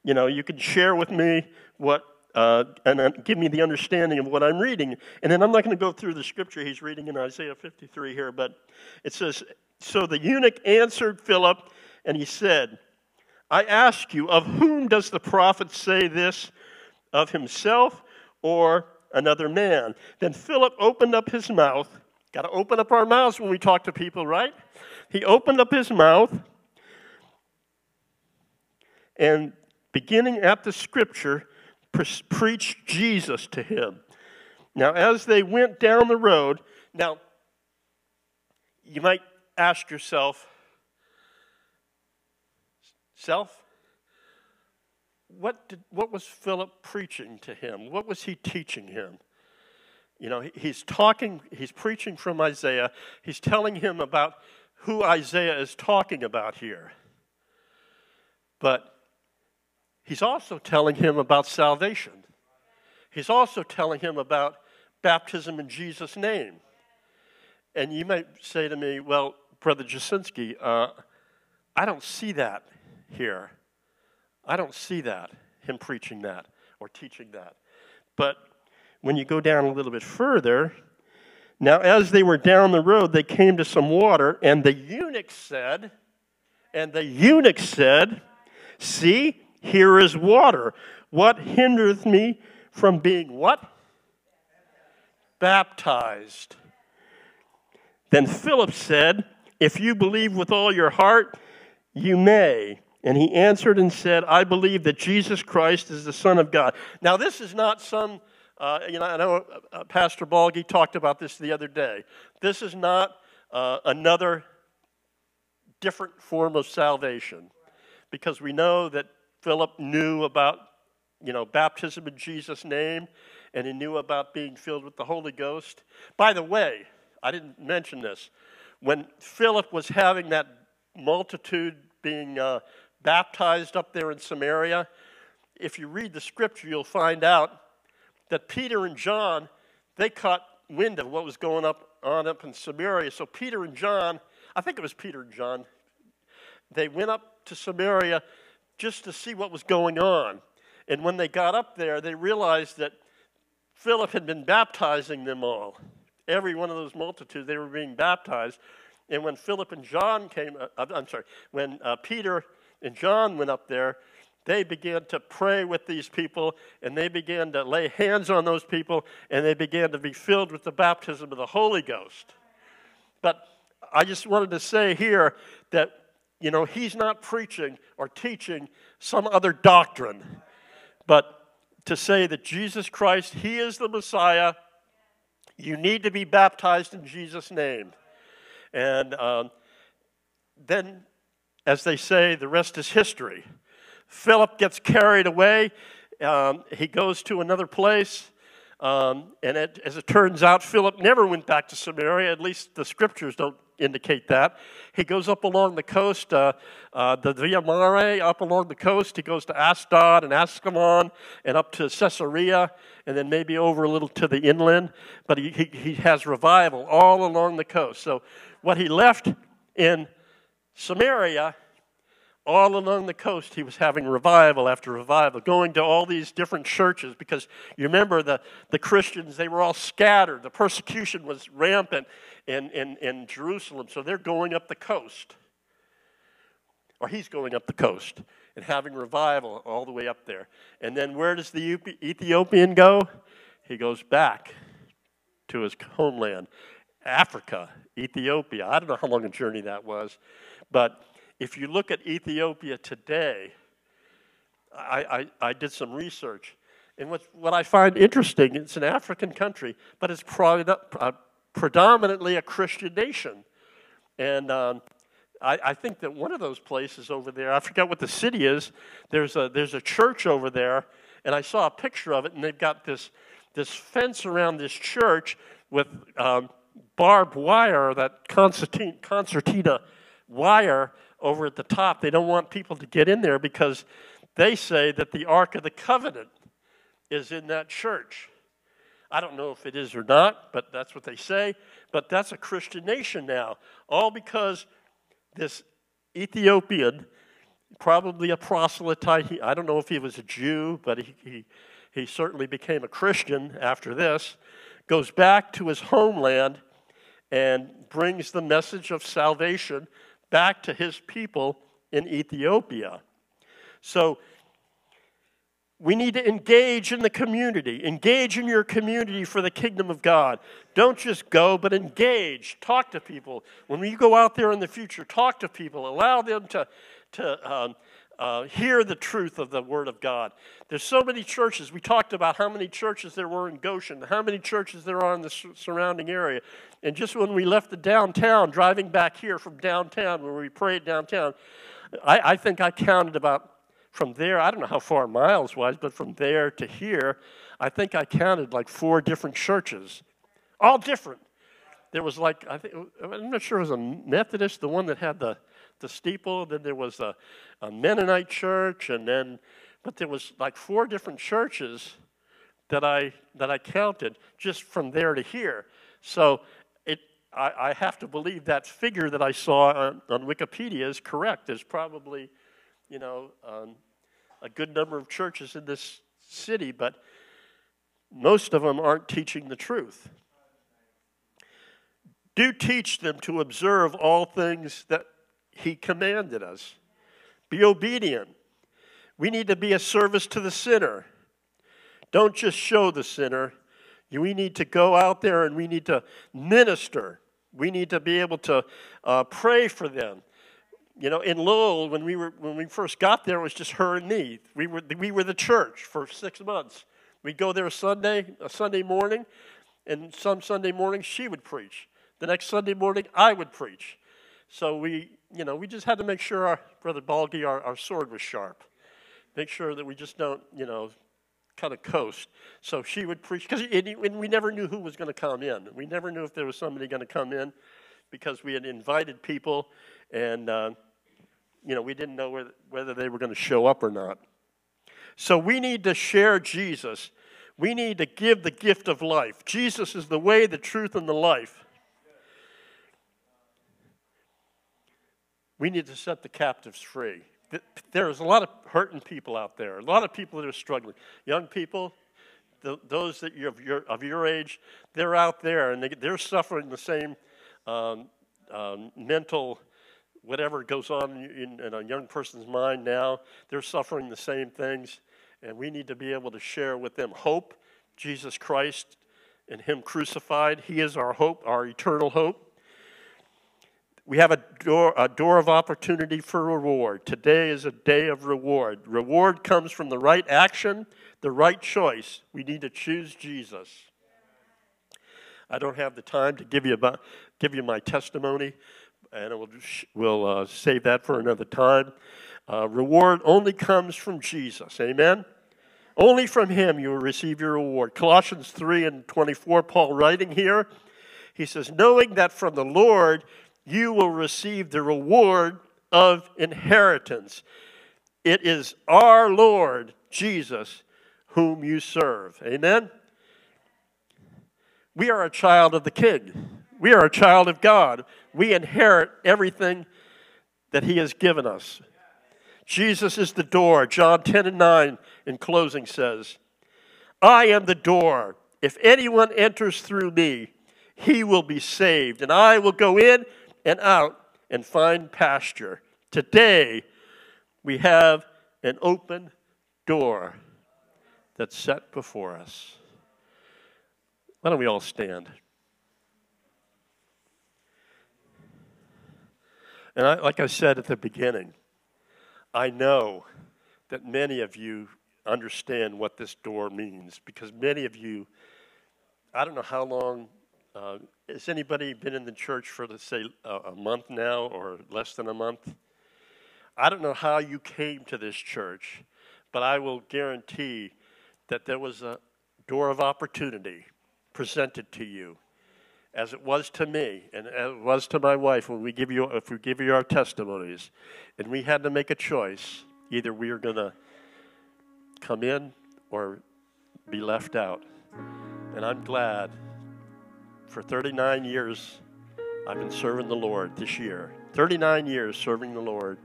you know, you can share with me what." Uh, and uh, give me the understanding of what I'm reading. And then I'm not going to go through the scripture he's reading in Isaiah 53 here, but it says, So the eunuch answered Philip, and he said, I ask you, of whom does the prophet say this? Of himself or another man? Then Philip opened up his mouth. Got to open up our mouths when we talk to people, right? He opened up his mouth and beginning at the scripture, pre- preached Jesus to him. Now, as they went down the road, now, you might ask yourself, Self? What, did, what was Philip preaching to him? What was he teaching him? You know, he's talking, he's preaching from Isaiah. He's telling him about who Isaiah is talking about here. But he's also telling him about salvation. He's also telling him about baptism in Jesus' name. And you might say to me, well, Brother Jasinski, uh, I don't see that here. I don't see that, him preaching that or teaching that. But when you go down a little bit further, now as they were down the road, they came to some water, and the eunuch said, and the eunuch said, See, here is water. What hindereth me from being what? Baptized. Then Philip said, If you believe with all your heart, you may. And he answered and said, I believe that Jesus Christ is the Son of God. Now, this is not some, uh, you know, I know uh, uh Pastor Balgi talked about this the other day. This is not uh, another different form of salvation because we know that Philip knew about, you know, baptism in Jesus' name and he knew about being filled with the Holy Ghost. By the way, I didn't mention this. When Philip was having that multitude being uh, baptized up there in Samaria, if you read the scripture, you'll find out that Peter and John, they caught wind of what was going up on up in Samaria. So Peter and John, I think it was Peter and John, they went up to Samaria just to see what was going on. And when they got up there, they realized that Philip had been baptizing them all. Every one of those multitudes, they were being baptized. And when Philip and John came, uh, I'm sorry, when uh, Peter and John went up there, they began to pray with these people and they began to lay hands on those people and they began to be filled with the baptism of the Holy Ghost. But I just wanted to say here that, you know, he's not preaching or teaching some other doctrine, but to say that Jesus Christ, he is the Messiah. You need to be baptized in Jesus' name. And um, then, as they say, the rest is history. Philip gets carried away. Um, he goes to another place. Um, and it, as it turns out, Philip never went back to Samaria. At least the scriptures don't indicate that. He goes up along the coast, uh, uh, the Via Mare, up along the coast. He goes to Ashdod and Ascalon and up to Caesarea and then maybe over a little to the inland. But he, he, he has revival all along the coast. So what he left in Samaria, all along the coast, he was having revival after revival, going to all these different churches because you remember the, the Christians, they were all scattered. The persecution was rampant in, in, in Jerusalem, so they're going up the coast. Or he's going up the coast and having revival all the way up there. And then where does the Ethiopian go? He goes back to his homeland, Africa, Ethiopia. I don't know how long a journey that was, but if you look at Ethiopia today, I, I, I did some research. And what, what I find interesting, it's an African country, but it's probably uh, predominantly a Christian nation. And um, I, I, think that one of those places over there, I forget what the city is, there's a, there's a church over there, and I saw a picture of it, and they've got this, this fence around this church with um, barbed wire, that concertina, concertina wire over at the top. They don't want people to get in there because they say that the Ark of the Covenant is in that church. I don't know if it is or not, but that's what they say. But that's a Christian nation now, all because this Ethiopian, probably a proselyte, he, I don't know if he was a Jew, but he, he, he certainly became a Christian after this, goes back to his homeland and brings the message of salvation back to his people in Ethiopia. So we need to engage in the community. Engage in your community for the kingdom of God. Don't just go, but engage. Talk to people. When you go out there in the future, talk to people. Allow them to, to um, uh, hear the truth of the Word of God. There's so many churches. We talked about how many churches there were in Goshen, how many churches there are in the surrounding area. And just when we left the downtown, driving back here from downtown, where we prayed downtown, I, I think I counted about from there, I don't know how far miles wise, but from there to here, I think I counted like four different churches, all different. There was like, I think, I'm not sure it was a Methodist, the one that had the, the steeple, then there was a, a Mennonite church, and then, but there was like four different churches that I, that I counted just from there to here. So it, I, I have to believe that figure that I saw on, on Wikipedia is correct. There's probably you know, um, a good number of churches in this city, but most of them aren't teaching the truth. Do teach them to observe all things that He commanded us. Be obedient. We need to be a service to the sinner. Don't just show the sinner. We need to go out there and we need to minister. We need to be able to uh, pray for them. You know, in Lowell, when we, were, when we first got there, it was just her and me. We were, we were the church for six months. We'd go there Sunday, a Sunday morning, and some Sunday morning she would preach. The next Sunday morning, I would preach. So we, you know, we just had to make sure, our, Brother Balgi, our, our sword was sharp. Make sure that we just don't, you know, kind of coast. So she would preach, because we never knew who was going to come in. We never knew if there was somebody going to come in because we had invited people and, uh, you know, we didn't know whether, whether they were going to show up or not. So we need to share Jesus. We need to give the gift of life. Jesus is the way, the truth, and the life. We need to set the captives free. There's a lot of hurting people out there, a lot of people that are struggling. Young people, the, those that you of your, of your age, they're out there and they, are suffering the same um, um, mental whatever goes on in, in, a young person's mind now. They're suffering the same things, and we need to be able to share with them hope, Jesus Christ and Him crucified. He is our hope, our eternal hope. We have a door, a door of opportunity for reward. Today is a day of reward. Reward comes from the right action, the right choice. We need to choose Jesus. I don't have the time to give you, about, give you my testimony, and we'll, we'll uh, save that for another time. Uh, reward only comes from Jesus. Amen? Only from Him you will receive your reward. Colossians 3 and 24, Paul writing here, he says, Knowing that from the Lord you will receive the reward of inheritance. It is our Lord Jesus whom you serve. Amen? We are a child of the King. We are a child of God. We inherit everything that He has given us. Jesus is the door. John 10 and 9 in closing says, I am the door. If anyone enters through me, he will be saved, and I will go in and out and find pasture. Today, we have an open door that's set before us. Why don't we all stand? And I, like I said at the beginning, I know that many of you understand what this door means because many of you, I don't know how long uh, has anybody been in the church for, let's say, a, a month now or less than a month? I don't know how you came to this church, but I will guarantee that there was a door of opportunity presented to you, as it was to me and as it was to my wife when we give you, if we give you our testimonies, and we had to make a choice. Either we are going to come in or be left out. And I'm glad for 39 years, I've been serving the Lord this year. 39 years serving the Lord.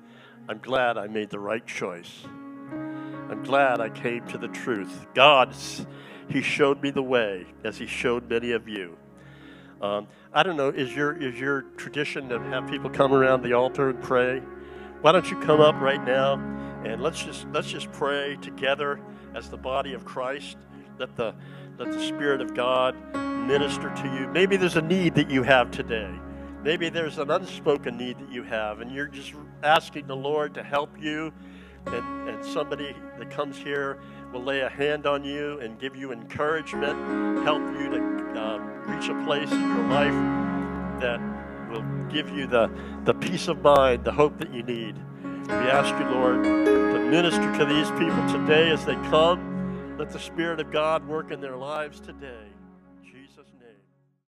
I'm glad I made the right choice. I'm glad I came to the truth. God, He showed me the way as He showed many of you. Um, I don't know, is your, is your tradition to have people come around the altar and pray? Why don't you come up right now and let's just, let's just pray together as the body of Christ. Let the, let the Spirit of God minister to you. Maybe there's a need that you have today. Maybe there's an unspoken need that you have, and you're just asking the Lord to help you. And, and somebody that comes here will lay a hand on you and give you encouragement, help you to uh, reach a place in your life that will give you the, the peace of mind, the hope that you need. We ask you, Lord, to minister to these people today as they come. Let the Spirit of God work in their lives today.